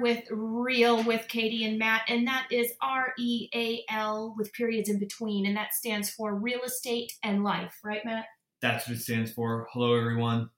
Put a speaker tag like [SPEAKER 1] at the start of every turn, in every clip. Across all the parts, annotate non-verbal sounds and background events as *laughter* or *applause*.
[SPEAKER 1] with Real with Katie and Matt, and that is R E A L with periods in between, and that stands for real estate and life, right, Matt?
[SPEAKER 2] That's what it stands for. Hello, everyone.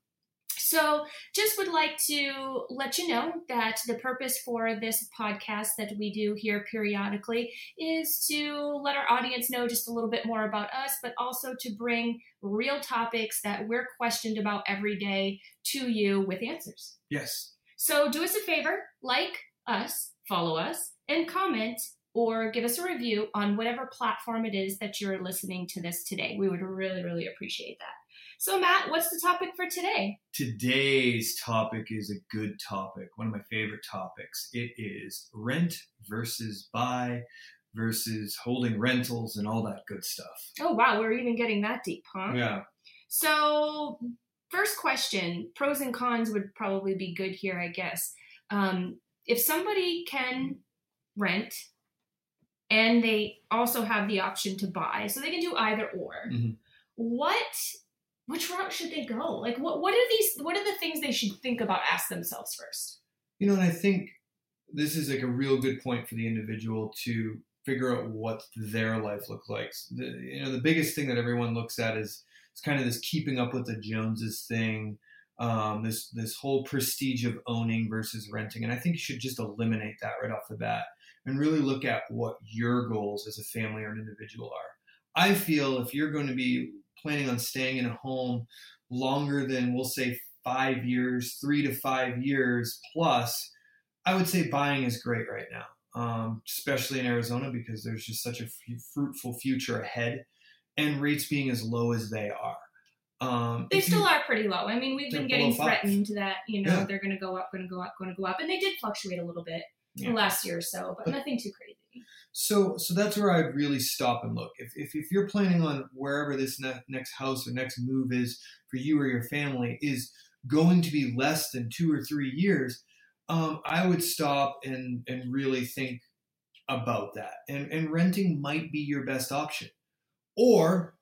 [SPEAKER 1] So, just would like to let you know that the purpose for this podcast that we do here periodically is to let our audience know just a little bit more about us, but also to bring real topics that we're questioned about every day to you with answers.
[SPEAKER 2] Yes.
[SPEAKER 1] So, do us a favor, like us, follow us, and comment or give us a review on whatever platform it is that you're listening to this today. We would really, really appreciate that. So, Matt, what's the topic for today?
[SPEAKER 2] Today's topic is a good topic, one of my favorite topics. It is rent versus buy versus holding rentals and all that good stuff.
[SPEAKER 1] Oh, wow, we're even getting that deep, huh?
[SPEAKER 2] Yeah.
[SPEAKER 1] So, first question pros and cons would probably be good here, I guess. Um, if somebody can rent and they also have the option to buy, so they can do either or,
[SPEAKER 2] Mhm.
[SPEAKER 1] what which route should they go? Like what what are these what are the things they should think about ask themselves first?
[SPEAKER 2] You know, and I think this is like a real good point for the individual to figure out what their life looks like. The, you know, the biggest thing that everyone looks at is it's kind of this keeping up with the Joneses thing, um, this this whole prestige of owning versus renting, and I think you should just eliminate that right off the bat and really look at what your goals as a family or an individual are. I feel if you're going to be planning on staying in a home longer than we'll say five years, three to five years plus, I would say buying is great right now, um, especially in Arizona because there's just such a f- fruitful future ahead, and rates being as low as they are. Um,
[SPEAKER 1] They
[SPEAKER 2] if you-
[SPEAKER 1] still are pretty low. I mean, we've been getting
[SPEAKER 2] below five.
[SPEAKER 1] threatened that, you know,
[SPEAKER 2] Yeah.
[SPEAKER 1] they're going to go up, going to go up, going to go up. And they did fluctuate a little bit
[SPEAKER 2] Yeah.
[SPEAKER 1] last year or so, but
[SPEAKER 2] But-
[SPEAKER 1] nothing too crazy.
[SPEAKER 2] So, so that's where I'd really stop and look. If, if, if you're planning on wherever this ne- next house or next move is for you or your family is going to be less than two or three years, um, I would stop and, and really think about that. And, and renting might be your best option. Or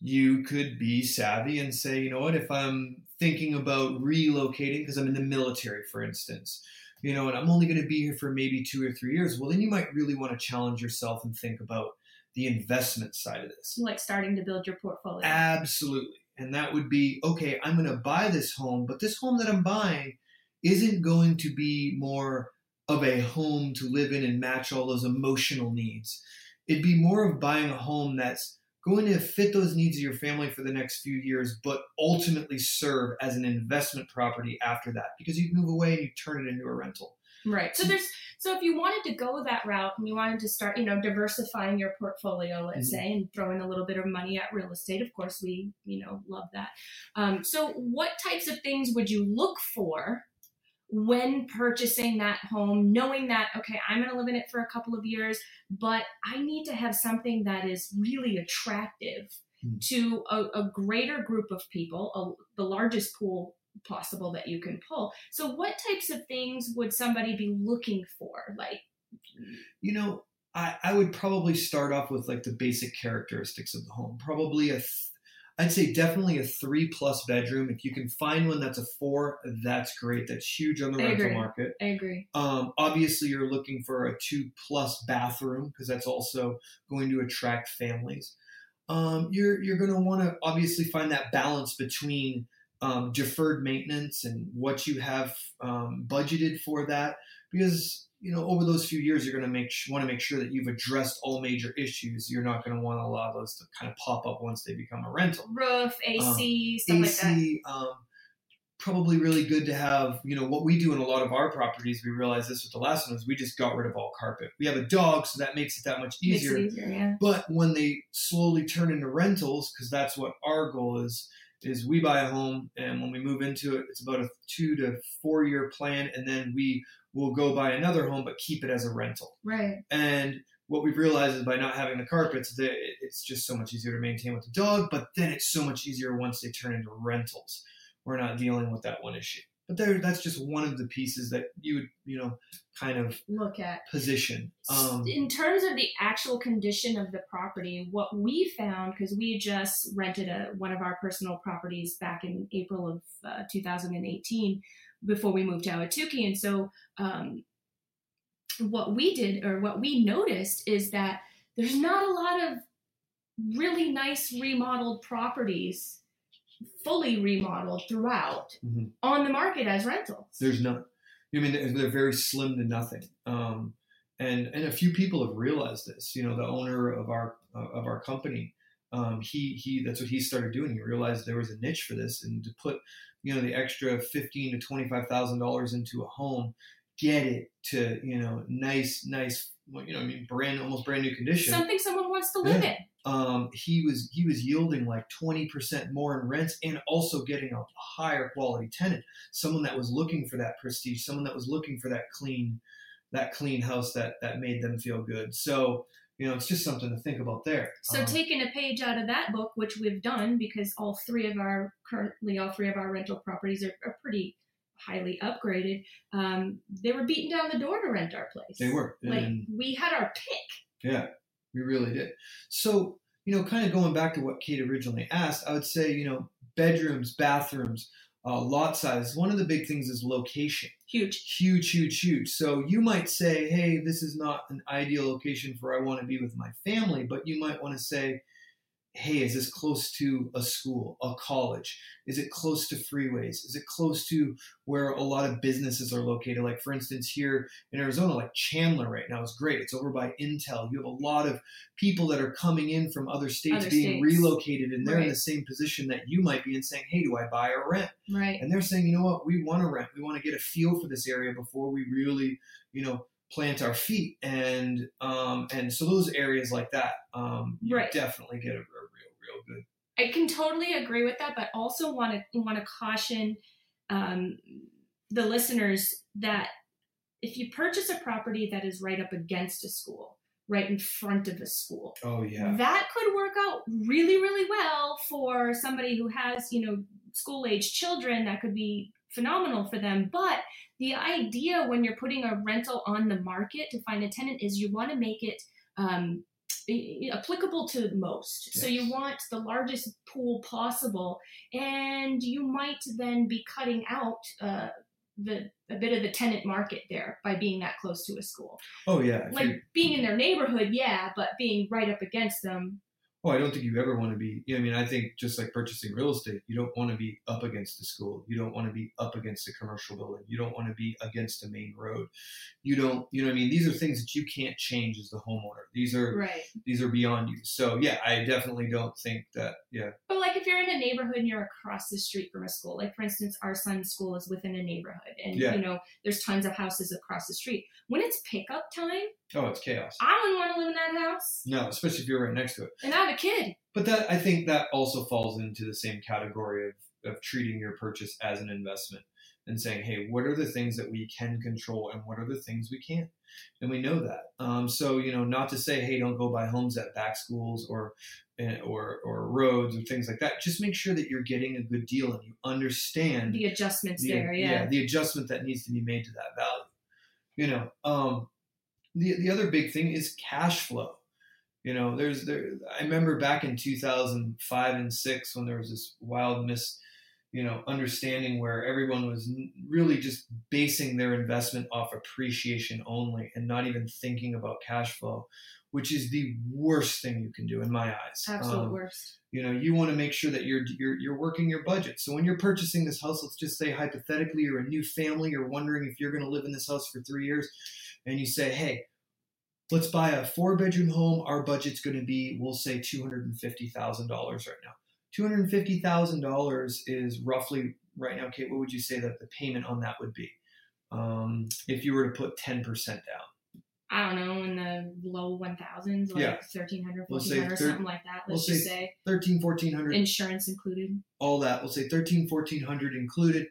[SPEAKER 2] you could be savvy and say, you know what, if I'm thinking about relocating because I'm in the military, for instance, you know, and I'm only going to be here for maybe two or three years, well, then you might really want to challenge yourself and think about the investment side of this.
[SPEAKER 1] Like starting to build your portfolio.
[SPEAKER 2] Absolutely. And that would be okay, I'm going to buy this home, but this home that I'm buying isn't going to be more of a home to live in and match all those emotional needs. It'd be more of buying a home that's going to fit those needs of your family for the next few years, but ultimately serve as an investment property after that because you move away and you turn it into a rental.
[SPEAKER 1] Right. So there's so if you wanted to go that route and you wanted to start, you know, diversifying your portfolio, let's
[SPEAKER 2] Mhm.
[SPEAKER 1] say, and throwing a little bit of money at real estate, of course, we, you know, love that. Um, so what types of things would you look for when purchasing that home, knowing that, okay, I'm going to live in it for a couple of years, but I need to have something that is really attractive
[SPEAKER 2] Mhm.
[SPEAKER 1] to a, a greater group of people, a, the largest pool possible that you can pull. So, what types of things would somebody be looking for? Like,
[SPEAKER 2] You know, I, I would probably start off with like the basic characteristics of the home. Probably a, th- I'd say definitely a three plus bedroom. If you can find one that's a four, that's great. That's huge on the
[SPEAKER 1] I
[SPEAKER 2] rental
[SPEAKER 1] agree.
[SPEAKER 2] market.
[SPEAKER 1] I agree.
[SPEAKER 2] Um, obviously, you're looking for a two plus bathroom because that's also going to attract families. Um, you're you're going to want to obviously find that balance between um, deferred maintenance and what you have um, budgeted for that because you know over those few years you're going to make want to make sure that you've addressed all major issues. You're not going to want to allow those to kind of pop up once they become a rental.
[SPEAKER 1] Roof, AC, stuff like that.
[SPEAKER 2] AC, um, probably really good to have. You know, what we do in a lot of our properties, we realized this with the last one is we just got rid of all carpet. We have a dog, so that makes it that much easier.
[SPEAKER 1] easier, yeah.
[SPEAKER 2] But when they slowly turn into rentals, because that's what our goal is, is we buy a home and when we move into it, it's about a two to four year plan, and then we will go buy another home but keep it as a rental.
[SPEAKER 1] Right.
[SPEAKER 2] And what we've realized is by not having the carpets, that it's just so much easier to maintain with the dog. But then it's so much easier once they turn into rentals. We're not dealing with that one issue. But there, that's just one of the pieces that you would, you know, kind of
[SPEAKER 1] Look at.
[SPEAKER 2] position. Um,
[SPEAKER 1] in terms of the actual condition of the property, what we found because we just rented a one of our personal properties back in April of uh, 2018, before we moved to Ahwatukee. And so, um, what we did or what we noticed is that there's not a lot of really nice remodeled properties, fully remodeled throughout,
[SPEAKER 2] Mhm.
[SPEAKER 1] on the market as rentals.
[SPEAKER 2] There's none. I mean, they're very slim to nothing. Um, and and a few people have realized this. You know, the owner of our uh, of our company, um, he he that's what he started doing. He realized there was a niche for this, and to put you know the extra fifteen to twenty five thousand dollars into a home, get it to you know nice nice you know I mean brand almost brand new condition.
[SPEAKER 1] Something someone wants to live in.
[SPEAKER 2] um, he was he was yielding like 20% more in rents and also getting a higher quality tenant someone that was looking for that prestige someone that was looking for that clean that clean house that that made them feel good so you know it's just something to think about there
[SPEAKER 1] So
[SPEAKER 2] Um,
[SPEAKER 1] taking a page out of that book, which we've done because all three of our currently all three of our rental properties are, are pretty highly upgraded. Um, they were beating down the door to rent our place.
[SPEAKER 2] they were
[SPEAKER 1] like
[SPEAKER 2] and
[SPEAKER 1] we had our pick.
[SPEAKER 2] Yeah, we really did. So, you know, kind of going back to what Kate originally asked, I would say, you know, bedrooms, bathrooms, uh, lot size. One of the big things is location.
[SPEAKER 1] Huge.
[SPEAKER 2] Huge, huge, huge. So you might say, hey, this is not an ideal location for I want to be with my family, but you might want to say, hey, is this close to a school, a college? Is it close to freeways? Is it close to where a lot of businesses are located? Like, for instance, here in Arizona, like Chandler right now is great. It's over by Intel. You have a lot of people that are coming in from other states
[SPEAKER 1] Other
[SPEAKER 2] being
[SPEAKER 1] states.
[SPEAKER 2] relocated, and they're in the same position that you might be in saying, hey, do I buy or rent?
[SPEAKER 1] Right.
[SPEAKER 2] And they're saying, you know what, we want to rent. We want to get a feel for this area before we really, you know, plant our feet. And um, and so those areas like that, um, you
[SPEAKER 1] Right.
[SPEAKER 2] definitely get a, a real, real good.
[SPEAKER 1] I can totally agree with that, but also want to want to caution um, the listeners that if you purchase a property that is right up against a school, right in front of a school,
[SPEAKER 2] Oh yeah.
[SPEAKER 1] that could work out really, really well for somebody who has, you know, school age children. That could be phenomenal for them. But the idea when you're putting a rental on the market to find a tenant is you want to make it um, applicable to most. So you want the largest pool possible, and you might then be cutting out. Uh, the a bit of the tenant market there by being that close to a school
[SPEAKER 2] Oh yeah.
[SPEAKER 1] Like being in their neighborhood, yeah, but being right up against them.
[SPEAKER 2] Oh, I don't think you ever want to be. You know, I mean, I think just like purchasing real estate, you don't want to be up against the school. You don't want to be up against a commercial building. You don't want to be against a main road. You don't. You know, what I mean, these are things that you can't change as the homeowner. These are
[SPEAKER 1] Right.
[SPEAKER 2] these are beyond you. So yeah, I definitely don't think that. Yeah.
[SPEAKER 1] But like if you're in a neighborhood and you're across the street from a school, like for instance, our son's school is within a neighborhood and
[SPEAKER 2] Yeah.
[SPEAKER 1] you know, there's tons of houses across the street. When it's pickup time,
[SPEAKER 2] Oh, it's chaos.
[SPEAKER 1] I wouldn't want to live in that house.
[SPEAKER 2] No, especially if you're right next to it.
[SPEAKER 1] And I have a kid.
[SPEAKER 2] But that I think that also falls into the same category of, of treating your purchase as an investment and saying, hey, what are the things that we can control and what are the things we can't? And we know that. Um, so you know, not to say, hey, don't go buy homes at back schools or eh, or or roads or things like that. Just make sure that you're getting a good deal and you understand
[SPEAKER 1] The adjustments
[SPEAKER 2] the,
[SPEAKER 1] there, yeah.
[SPEAKER 2] the adjustment that needs to be made to that value. You know, um, the the other big thing is cash flow. You know, there's there. I remember back in 2005 and six when there was this wild mis, you know, understanding where everyone was really just basing their investment off appreciation only and not even thinking about cash flow, which is the worst thing you can do in my eyes.
[SPEAKER 1] Absolute
[SPEAKER 2] Um,
[SPEAKER 1] worst.
[SPEAKER 2] you know you want to make sure that you're, you're you're working your budget so when you're purchasing this house let's just say hypothetically you're a new family you're wondering if you're going to live in this house for three years and you say hey let's buy a four bedroom home our budget's going to be we'll say $250000 right now $250000 is roughly right now kate what would you say that the payment on that would be um, if you were to put 10% down
[SPEAKER 1] I don't know, in the low 1000s, like
[SPEAKER 2] Yeah.
[SPEAKER 1] 1300,
[SPEAKER 2] We'll thir-
[SPEAKER 1] something like that.
[SPEAKER 2] we'll
[SPEAKER 1] Let's just
[SPEAKER 2] say
[SPEAKER 1] say
[SPEAKER 2] 13 1400
[SPEAKER 1] insurance included.
[SPEAKER 2] all that we'll say 13 1400 included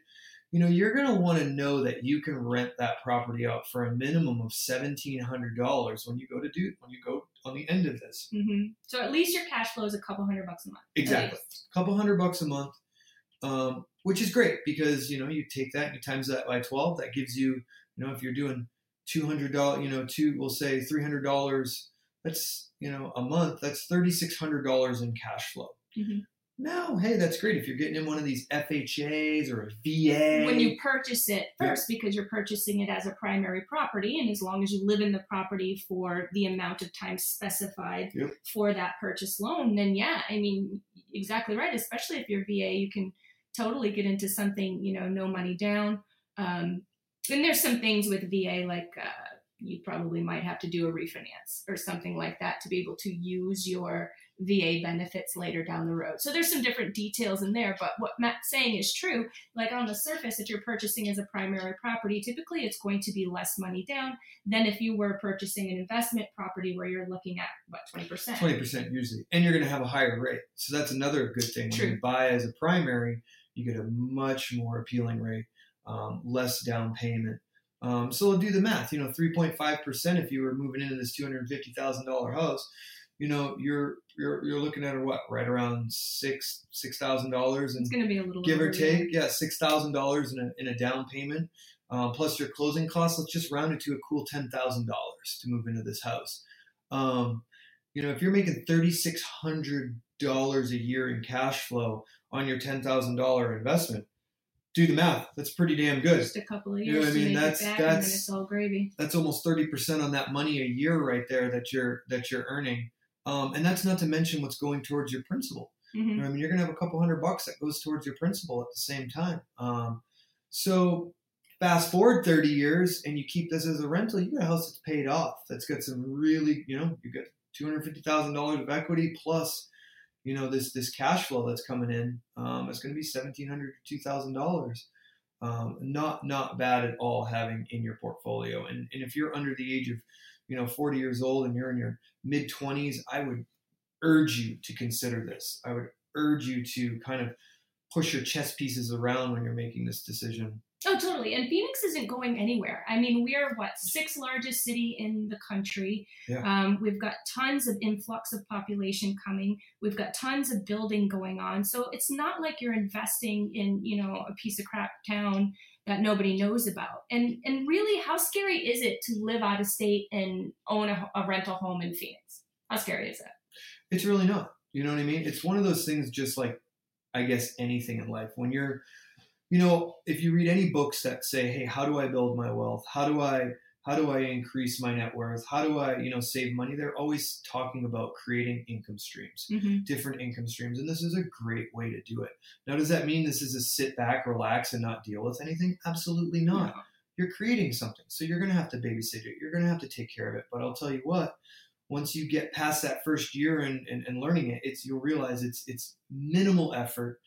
[SPEAKER 2] you know you're going to want to know that you can rent that property out for a minimum of $1700 when you go to do when you go on the end of this
[SPEAKER 1] hmm So at least your cash flow is a couple hundred bucks a month.
[SPEAKER 2] exactly a couple hundred bucks a month um, which is great because you know you take that and you times that by 12 that gives you you know if you're doing $200 you know two we'll say $300 that's you know a month that's $3600 in cash flow
[SPEAKER 1] Mhm.
[SPEAKER 2] No, hey, that's great. If you're getting in one of these FHAs or a VA.
[SPEAKER 1] when you purchase it first because you're purchasing it as a primary property and as long as you live in the property for the amount of time specified for that purchase loan then yeah i mean exactly right. Especially if you're va you can totally get into something you know no money down. Um, and there's some things with va like uh, you probably might have to do a refinance or something like that to be able to use your VA benefits later down the road. So there's some different details in there, but what Matt's saying is true. Like on the surface, if you're purchasing as a primary property, typically it's going to be less money down than if you were purchasing an investment property where you're looking at what 20%.
[SPEAKER 2] Twenty percent usually, and you're going to have a higher rate. So that's another good thing.
[SPEAKER 1] True.
[SPEAKER 2] When you buy as a primary, you get a much more appealing rate, um, less down payment. Um, so do the math. You know, three point five percent if you were moving into this two hundred fifty thousand dollar house. You know, you're you're you're looking at what right around six six thousand dollars and
[SPEAKER 1] It's going to be a little
[SPEAKER 2] give or take, yeah, six thousand dollars in a in a down payment, uh, plus your closing costs. Let's just round it to a cool ten thousand dollars to move into this house. Um, you know, if you're making thirty six hundred dollars a year in cash flow on your ten thousand dollar investment, do the math. That's pretty damn good.
[SPEAKER 1] Just a couple of years.
[SPEAKER 2] You know what I mean? That's-
[SPEAKER 1] it back, and then
[SPEAKER 2] that's-
[SPEAKER 1] it's all gravy.
[SPEAKER 2] That's almost thirty percent on that money a year right there that you're that you're earning. Um, and that's not to mention what's going towards your principal.
[SPEAKER 1] hmm
[SPEAKER 2] I mean, you're gonna have a couple hundred bucks that goes towards your principal at the same time. Um, so fast forward 30 years and you keep this as a rental, you got a house that's paid off. That's got some really, you know, you got two hundred fifty thousand dollars of equity plus, you know, this this cash flow that's coming in. Um, it's gonna be seventeen hundred to two thousand dollars. Um, not not bad at all having in your portfolio. And and if you're under the age of, you know, 40 years old and you're in your mid 20s, I would urge you to consider this. I would urge you to kind of push your chess pieces around when you're making this decision.
[SPEAKER 1] Oh, totally. And Phoenix isn't going anywhere. I mean, we are what sixth largest city in the country.
[SPEAKER 2] Yeah.
[SPEAKER 1] Um, we've got tons of influx of population coming. We've got tons of building going on. So it's not like you're investing in you know a piece of crap town that nobody knows about. And and really, how scary is it to live out of state and own a, a rental home in Phoenix? How scary is that?
[SPEAKER 2] It's really not. You know what I mean? It's one of those things just like I guess anything in life. When you're you know, if you read any books that say, "Hey, how do I build my wealth? How do I how do I increase my net worth? How do I, you know, save money?" They're always talking about creating income streams.
[SPEAKER 1] Mm-hmm.
[SPEAKER 2] different income streams, and this is a great way to do it. Now, does that mean this is a sit back, relax, and not deal with anything? Absolutely not. You're creating something, so you're going to have to babysit it. You're going to have to take care of it. But I'll tell you what, once you get past that first year and, and, and learning it, it's you'll realize it's it's minimal effort.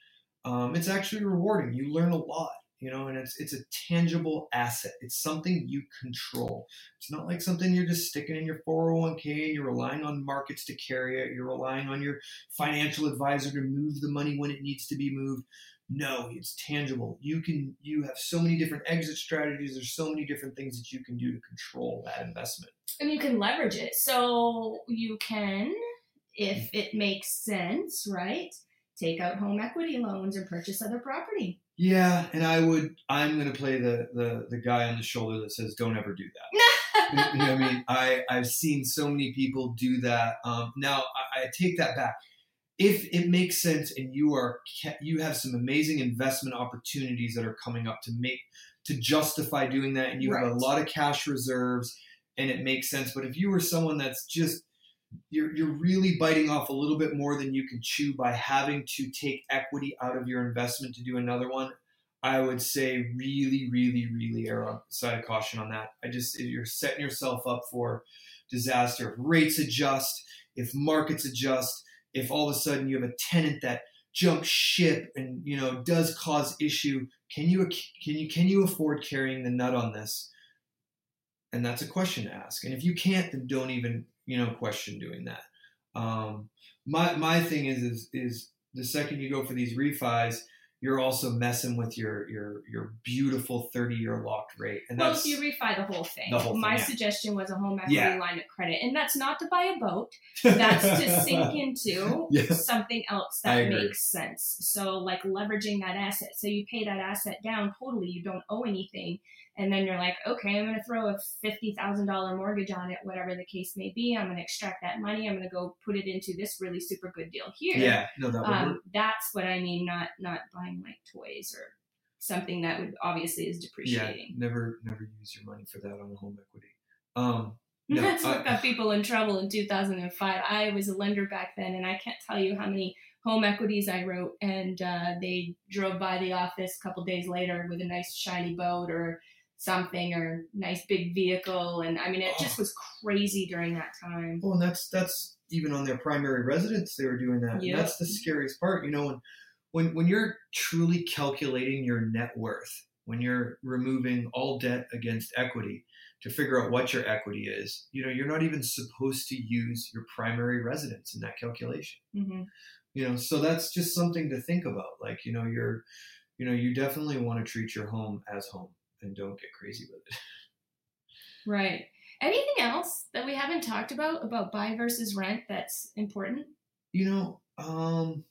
[SPEAKER 2] Um, it's actually rewarding. You learn a lot, you know, and it's it's a tangible asset. It's something you control. It's not like something you're just sticking in your 401k and you're relying on markets to carry it. You're relying on your financial advisor to move the money when it needs to be moved. No, it's tangible. You can you have so many different exit strategies. There's so many different things that you can do to control that investment.
[SPEAKER 1] and you can leverage it. So you can, if it makes sense, right? Take out home equity loans and purchase other property.
[SPEAKER 2] Yeah, and I would I'm gonna play the the, the guy on the shoulder that says don't ever do that. *laughs* you know I mean? I, I've seen so many people do that. Um, now I, I take that back. If it makes sense and you are you have some amazing investment opportunities that are coming up to make to justify doing that, and you have a lot of cash reserves, and it makes sense. But if you were someone that's just you're you're really biting off a little bit more than you can chew by having to take equity out of your investment to do another one. I would say really, really, really err on side of caution on that. I just you're setting yourself up for disaster. If rates adjust, if markets adjust, if all of a sudden you have a tenant that jumps ship and you know does cause issue, can you can you can you afford carrying the nut on this? And that's a question to ask. And if you can't, then don't even you know question doing that. Um, my my thing is is is the second you go for these refis, you're also messing with your your your beautiful 30 year locked rate. And
[SPEAKER 1] Well, if you refi the whole thing,
[SPEAKER 2] The whole thing,
[SPEAKER 1] my
[SPEAKER 2] yeah.
[SPEAKER 1] suggestion was a home equity
[SPEAKER 2] Yeah.
[SPEAKER 1] line of credit, and that's not to buy a boat. *laughs* That's to sink into
[SPEAKER 2] Yeah.
[SPEAKER 1] something else that makes sense. So, like leveraging that asset. So you pay that asset down totally. You don't owe anything, and then you're like, okay, I'm going to throw a fifty thousand dollar mortgage on it, whatever the case may be. I'm going to extract that money. I'm going to go put it into this really super good deal here.
[SPEAKER 2] Yeah, no, that.
[SPEAKER 1] Um, that's what I mean. Not not buying like toys or something that would obviously is depreciating.
[SPEAKER 2] Yeah, never, never use your money for that on home equity. Um, *laughs* no,
[SPEAKER 1] That's what
[SPEAKER 2] I-
[SPEAKER 1] got people in trouble in 2005. I was a lender back then, and I can't tell you how many home equities I wrote, and uh, they drove by the office a couple days later with a nice shiny boat or something or nice big vehicle, and I mean it just was crazy during that time.
[SPEAKER 2] Well, and that's that's even on their primary residence they were doing that. And That's the scariest part. You know, when when when you're truly calculating your net worth, when you're removing all debt against equity to figure out what your equity is, you know, you're not even supposed to use your primary residence in that calculation.
[SPEAKER 1] hmm
[SPEAKER 2] You know, so that's just something to think about. Like, you know, you're you know, you definitely want to treat your home as home and don't get crazy with it. *laughs*
[SPEAKER 1] Right. Anything else that we haven't talked about about buy versus rent that's important?
[SPEAKER 2] You know, um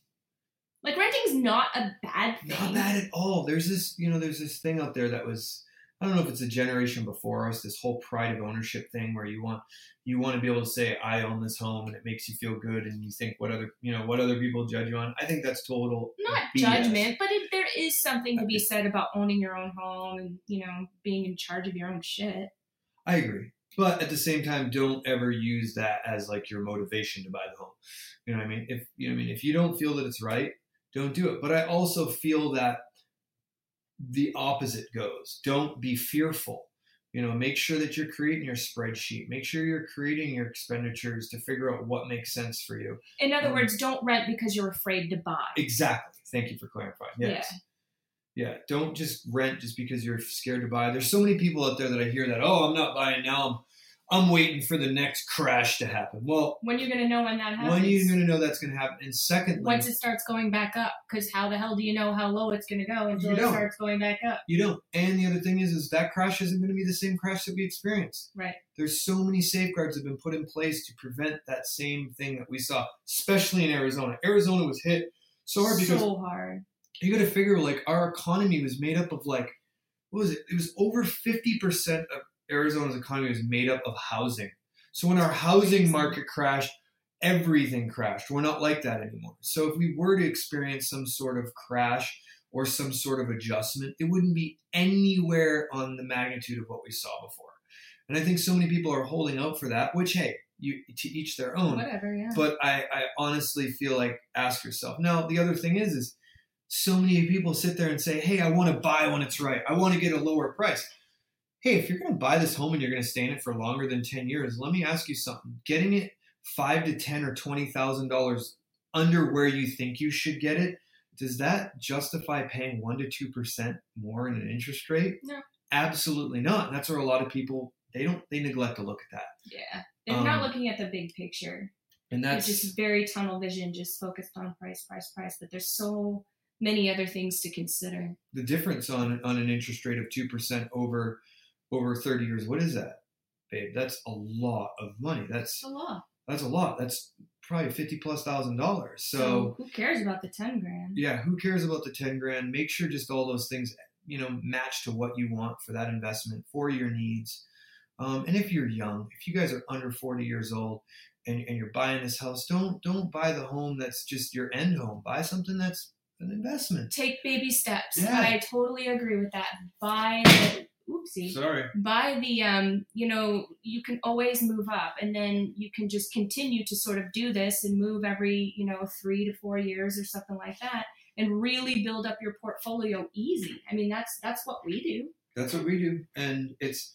[SPEAKER 1] Like renting's not a bad thing.
[SPEAKER 2] Not bad at all. There's this, you know, there's this thing out there that was, I don't know if it's a generation before us, this whole pride of ownership thing where you want, you want to be able to say, I own this home and it makes you feel good and you think what other, you know, what other people judge you on. I think that's total
[SPEAKER 1] not
[SPEAKER 2] BS.
[SPEAKER 1] judgment, but it, there is something to be said about owning your own home and you know being in charge of your own shit.
[SPEAKER 2] I agree. But at the same time, don't ever use that as like your motivation to buy the home. You know what I mean? If you know what I mean, if you don't feel that it's right, don't do it. But I also feel that the opposite goes. Don't be fearful. You know, make sure that you're creating your spreadsheet. Make sure you're creating your expenditures to figure out what makes sense for you.
[SPEAKER 1] In other
[SPEAKER 2] Um,
[SPEAKER 1] words, don't rent because you're afraid to buy.
[SPEAKER 2] Exactly. Thank you for clarifying. Yes. Yeah. Don't just rent just because you're scared to buy. There's so many people out there that I hear that, oh, I'm not buying now. I'm waiting for the next crash to happen. Well,
[SPEAKER 1] When are you're gonna know when that happens?
[SPEAKER 2] when are you going to know that's going to happen? And secondly,
[SPEAKER 1] Once it starts going back up, because how the hell do you know how low it's gonna go until
[SPEAKER 2] You
[SPEAKER 1] it starts going back up?
[SPEAKER 2] you don't. And the other thing is, is that crash isn't going to be the same crash that we experienced.
[SPEAKER 1] Right.
[SPEAKER 2] There's so many safeguards that have been put in place to prevent that same thing that we saw, especially in Arizona. Arizona was hit so hard because
[SPEAKER 1] so hard.
[SPEAKER 2] you got to figure like our economy was made up of like what was it? It was over fifty percent of Arizona's economy was made up of housing. So when our housing market crashed, everything crashed. We're not like that anymore. So if we were to experience some sort of crash or some sort of adjustment, it wouldn't be anywhere on the magnitude of what we saw before. And I think so many people are holding out for that, which hey, you to each their own
[SPEAKER 1] Whatever, yeah.
[SPEAKER 2] but I, I honestly feel like ask yourself. Now, the other thing is, is so many people sit there and say, "Hey, I want to buy when it's right. I want to get a lower price." Hey, if you're going to buy this home and you're going to stay in it for longer than ten years, let me ask you something. Getting it five to ten or twenty thousand dollars under where you think you should get it, does that justify paying one to two percent more in an interest rate?
[SPEAKER 1] No.
[SPEAKER 2] absolutely not. And that's where a lot of people they don't they neglect to look at that,
[SPEAKER 1] yeah. They're not
[SPEAKER 2] Um,
[SPEAKER 1] looking at the big picture.
[SPEAKER 2] and
[SPEAKER 1] They're
[SPEAKER 2] that's
[SPEAKER 1] just very tunnel vision, just focused on price, price, price. But there's so many other things to consider.
[SPEAKER 2] the difference on on an interest rate of two percent over over thirty years. What is that, babe? That's a lot of money. That's
[SPEAKER 1] a lot.
[SPEAKER 2] that's a lot. That's probably fifty plus thousand dollars. So
[SPEAKER 1] who cares about the ten grand?
[SPEAKER 2] yeah, who cares about the ten grand? Make sure just all those things you know match to what you want for that investment for your needs. Um, and if you're young, if you guys are under forty years old. And, and you're buying this house, don't don't buy the home that's just your end home. Buy something that's an investment.
[SPEAKER 1] Take baby steps.
[SPEAKER 2] Yeah.
[SPEAKER 1] I totally agree with that. Buy oopsie.
[SPEAKER 2] Sorry.
[SPEAKER 1] Buy the um, you know, you can always move up and then you can just continue to sort of do this and move every, you know, three to four years or something like that and really build up your portfolio easy. I mean that's that's what we do.
[SPEAKER 2] That's what we do, and it's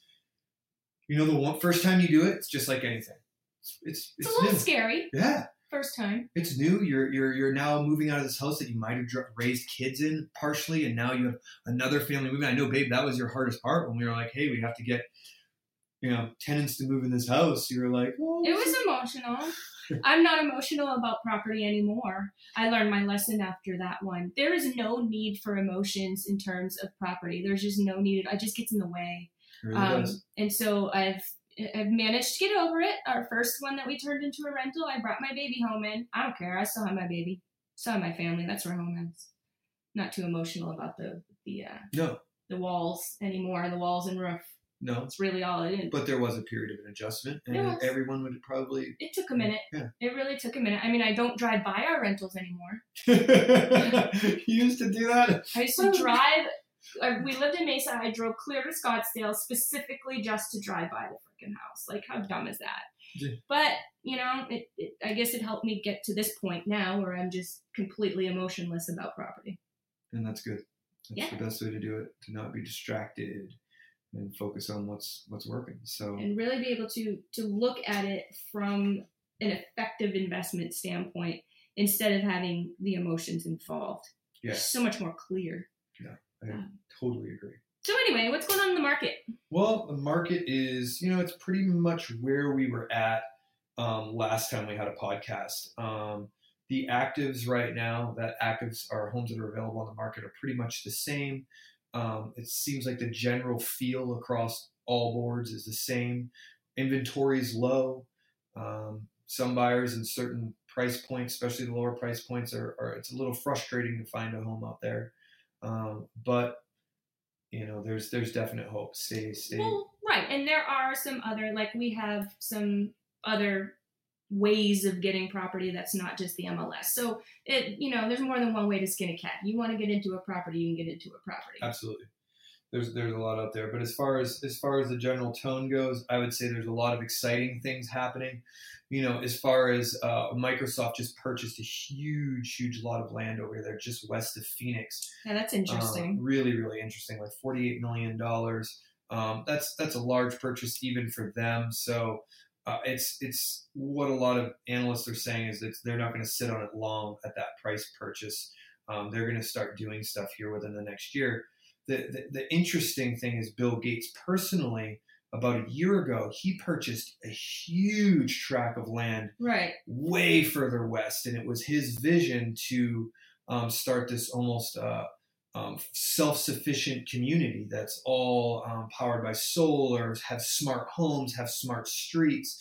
[SPEAKER 2] you know the one first time you do it, it's just like anything. It's it's,
[SPEAKER 1] It's,
[SPEAKER 2] it's
[SPEAKER 1] a little
[SPEAKER 2] new.
[SPEAKER 1] scary
[SPEAKER 2] Yeah,
[SPEAKER 1] first time.
[SPEAKER 2] it's new. You're you're you're now moving out of this house that you might have raised kids in partially, and now you have another family moving. I know, babe, that was your hardest part when we were like, hey, we have to get you know tenants to move in this house. You were like, oh,
[SPEAKER 1] It was emotional. *laughs* I'm not emotional about property anymore. I learned my lesson after that one. There is no need for emotions in terms of property. There's just no need. It just gets in the way.
[SPEAKER 2] Really
[SPEAKER 1] Um,
[SPEAKER 2] does.
[SPEAKER 1] and so I've I've managed to get over it. Our first one that we turned into a rental, I brought my baby home in. I don't care. I still have my baby. Still have my family. That's where home is. Not too emotional about the the uh,
[SPEAKER 2] No,
[SPEAKER 1] the walls anymore, the walls and roof.
[SPEAKER 2] No,
[SPEAKER 1] it's really all it is.
[SPEAKER 2] but there was a period of an adjustment, and everyone would probably.
[SPEAKER 1] It took a minute.
[SPEAKER 2] Yeah.
[SPEAKER 1] It really took a minute. I mean, I don't drive by our rentals anymore. *laughs*
[SPEAKER 2] you used to do that.
[SPEAKER 1] I used to drive. We lived in Mesa. I drove clear to Scottsdale specifically just to drive by the freaking house. Like, how dumb is that?
[SPEAKER 2] Yeah.
[SPEAKER 1] But you know, it, it. I guess it helped me get to this point now where I'm just completely emotionless about property.
[SPEAKER 2] and that's good. That's
[SPEAKER 1] Yeah.
[SPEAKER 2] the best way to do it. To not be distracted and focus on what's what's working. So
[SPEAKER 1] and really be able to to look at it from an effective investment standpoint instead of having the emotions involved.
[SPEAKER 2] yeah,
[SPEAKER 1] So much more clear.
[SPEAKER 2] Totally agree.
[SPEAKER 1] So anyway, what's going on in the market?
[SPEAKER 2] Well, the market is, you know, it's pretty much where we were at um, last time we had a podcast. Um, the actives right now, that actives are homes that are available on the market, are pretty much the same. Um, it seems like the general feel across all boards is the same. Inventory is low. Um, some buyers in certain price points, especially the lower price points, are, are it's a little frustrating to find a home out there. Um, but you know, there's there's definite hope. Stay stay.
[SPEAKER 1] Well, right, and there are some other like we have some other ways of getting property that's not just the MLS. So it you know, there's more than one way to skin a cat. You want to get into a property, you can get into a property.
[SPEAKER 2] Absolutely. There's there's a lot out there, but as far as as far as the general tone goes, I would say there's a lot of exciting things happening. You know, as far as uh, Microsoft just purchased a huge, huge lot of land over there, just west of Phoenix.
[SPEAKER 1] Yeah, that's interesting.
[SPEAKER 2] Um, really, really interesting. Like forty-eight million dollars. Um, that's that's a large purchase even for them. So uh, it's it's what a lot of analysts are saying is that they're not going to sit on it long at that price purchase. Um, they're going to start doing stuff here within the next year. The, the the interesting thing is Bill Gates personally. About a year ago, he purchased a huge tract of land
[SPEAKER 1] right.
[SPEAKER 2] way further west, and it was his vision to um, start this almost uh, um, self-sufficient community that's all um, powered by solar, have smart homes, have smart streets,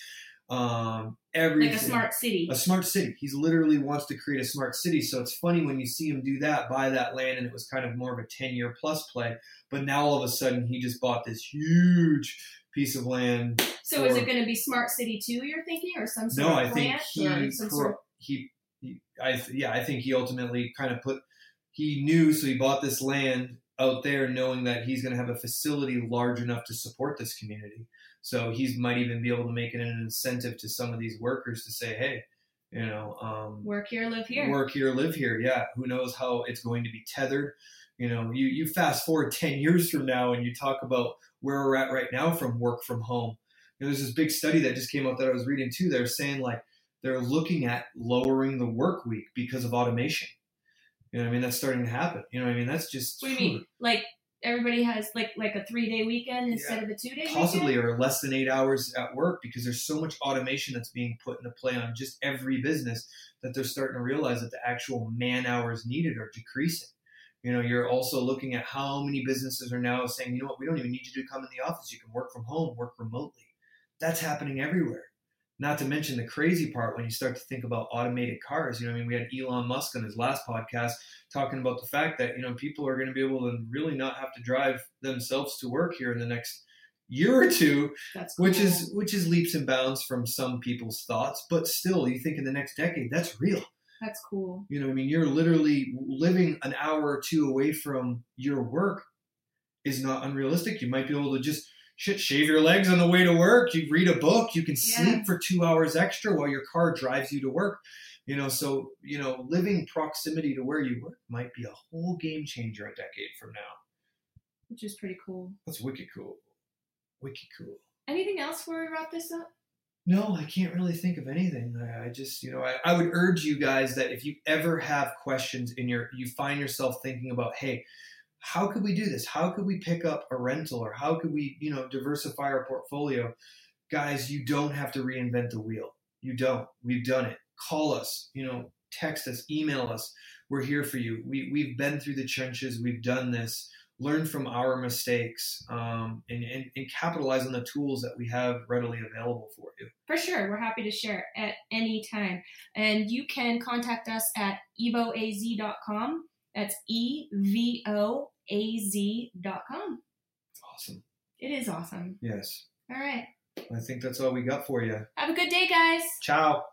[SPEAKER 2] um, everything.
[SPEAKER 1] Like a smart city.
[SPEAKER 2] A smart city. He's literally wants to create a smart city. So it's funny when you see him do that, buy that land, and it was kind of more of a 10 year plus play. But now all of a sudden, he just bought this huge piece of land
[SPEAKER 1] So is it going to be smart city too? You're thinking, or some sort
[SPEAKER 2] no,
[SPEAKER 1] of
[SPEAKER 2] I think
[SPEAKER 1] plant,
[SPEAKER 2] he,
[SPEAKER 1] or some
[SPEAKER 2] pro-
[SPEAKER 1] sort of
[SPEAKER 2] he, he, I, yeah, I think he ultimately kind of put, he knew, so he bought this land out there, knowing that he's going to have a facility large enough to support this community. So he might even be able to make it an incentive to some of these workers to say, hey, you know, um,
[SPEAKER 1] work here, live here.
[SPEAKER 2] work here, live here. Yeah, who knows how it's going to be tethered. You know, you, you fast forward *laughs* 10 years from now and you talk about where we're at right now from work from home. You know, there's this big study that just came out that I was reading too. They're saying like they're looking at lowering the work week because of automation. You know what I mean? That's starting to happen. You know what I mean? That's just
[SPEAKER 1] What do you mean? Like everybody has like like a three day weekend instead
[SPEAKER 2] Yeah.
[SPEAKER 1] of a two day
[SPEAKER 2] possibly
[SPEAKER 1] weekend?
[SPEAKER 2] or less than eight hours at work because there's so much automation that's being put into play on just every business that they're starting to realize that the actual man hours needed are decreasing. You know, you're also looking at how many businesses are now saying, you know what, we don't even need you to come in the office. You can work from home, work remotely. That's happening everywhere. Not to mention the crazy part when you start to think about automated cars. You know, I mean, we had Elon Musk on his last podcast talking about the fact that, you know, people are going to be able to really not have to drive themselves to work here in the next year or two,
[SPEAKER 1] That's
[SPEAKER 2] which is which is leaps and bounds from some people's thoughts. But still, you think in the next decade, that's real.
[SPEAKER 1] that's cool.
[SPEAKER 2] You know, I mean, you're literally living an hour or two away from your work is not unrealistic. You might be able to just shit shave your legs on the way to work. You read a book. You can
[SPEAKER 1] Yeah.
[SPEAKER 2] sleep for two hours extra while your car drives you to work. You know, so you know, living proximity to where you work might be a whole game changer a decade from now.
[SPEAKER 1] Which is pretty cool.
[SPEAKER 2] That's wicked cool. Wicked cool.
[SPEAKER 1] Anything else before we wrap this up?
[SPEAKER 2] No, I can't really think of anything. I, I just, you know, I, I would urge you guys that if you ever have questions in your, you find yourself thinking about, hey, how could we do this? How could we pick up a rental or how could we, you know, diversify our portfolio? Guys, you don't have to reinvent the wheel. You don't. We've done it. Call us, you know, text us, email us. We're here for you. We, we've been through the trenches. We've done this. Learn from our mistakes um, and, and, and capitalize on the tools that we have readily available for you.
[SPEAKER 1] For sure, we're happy to share at any time. And you can contact us at evoaz.com. That's E V O A Z dot com.
[SPEAKER 2] Awesome.
[SPEAKER 1] It is awesome.
[SPEAKER 2] Yes.
[SPEAKER 1] All right.
[SPEAKER 2] I think that's all we got for you.
[SPEAKER 1] Have a good day, guys.
[SPEAKER 2] Ciao.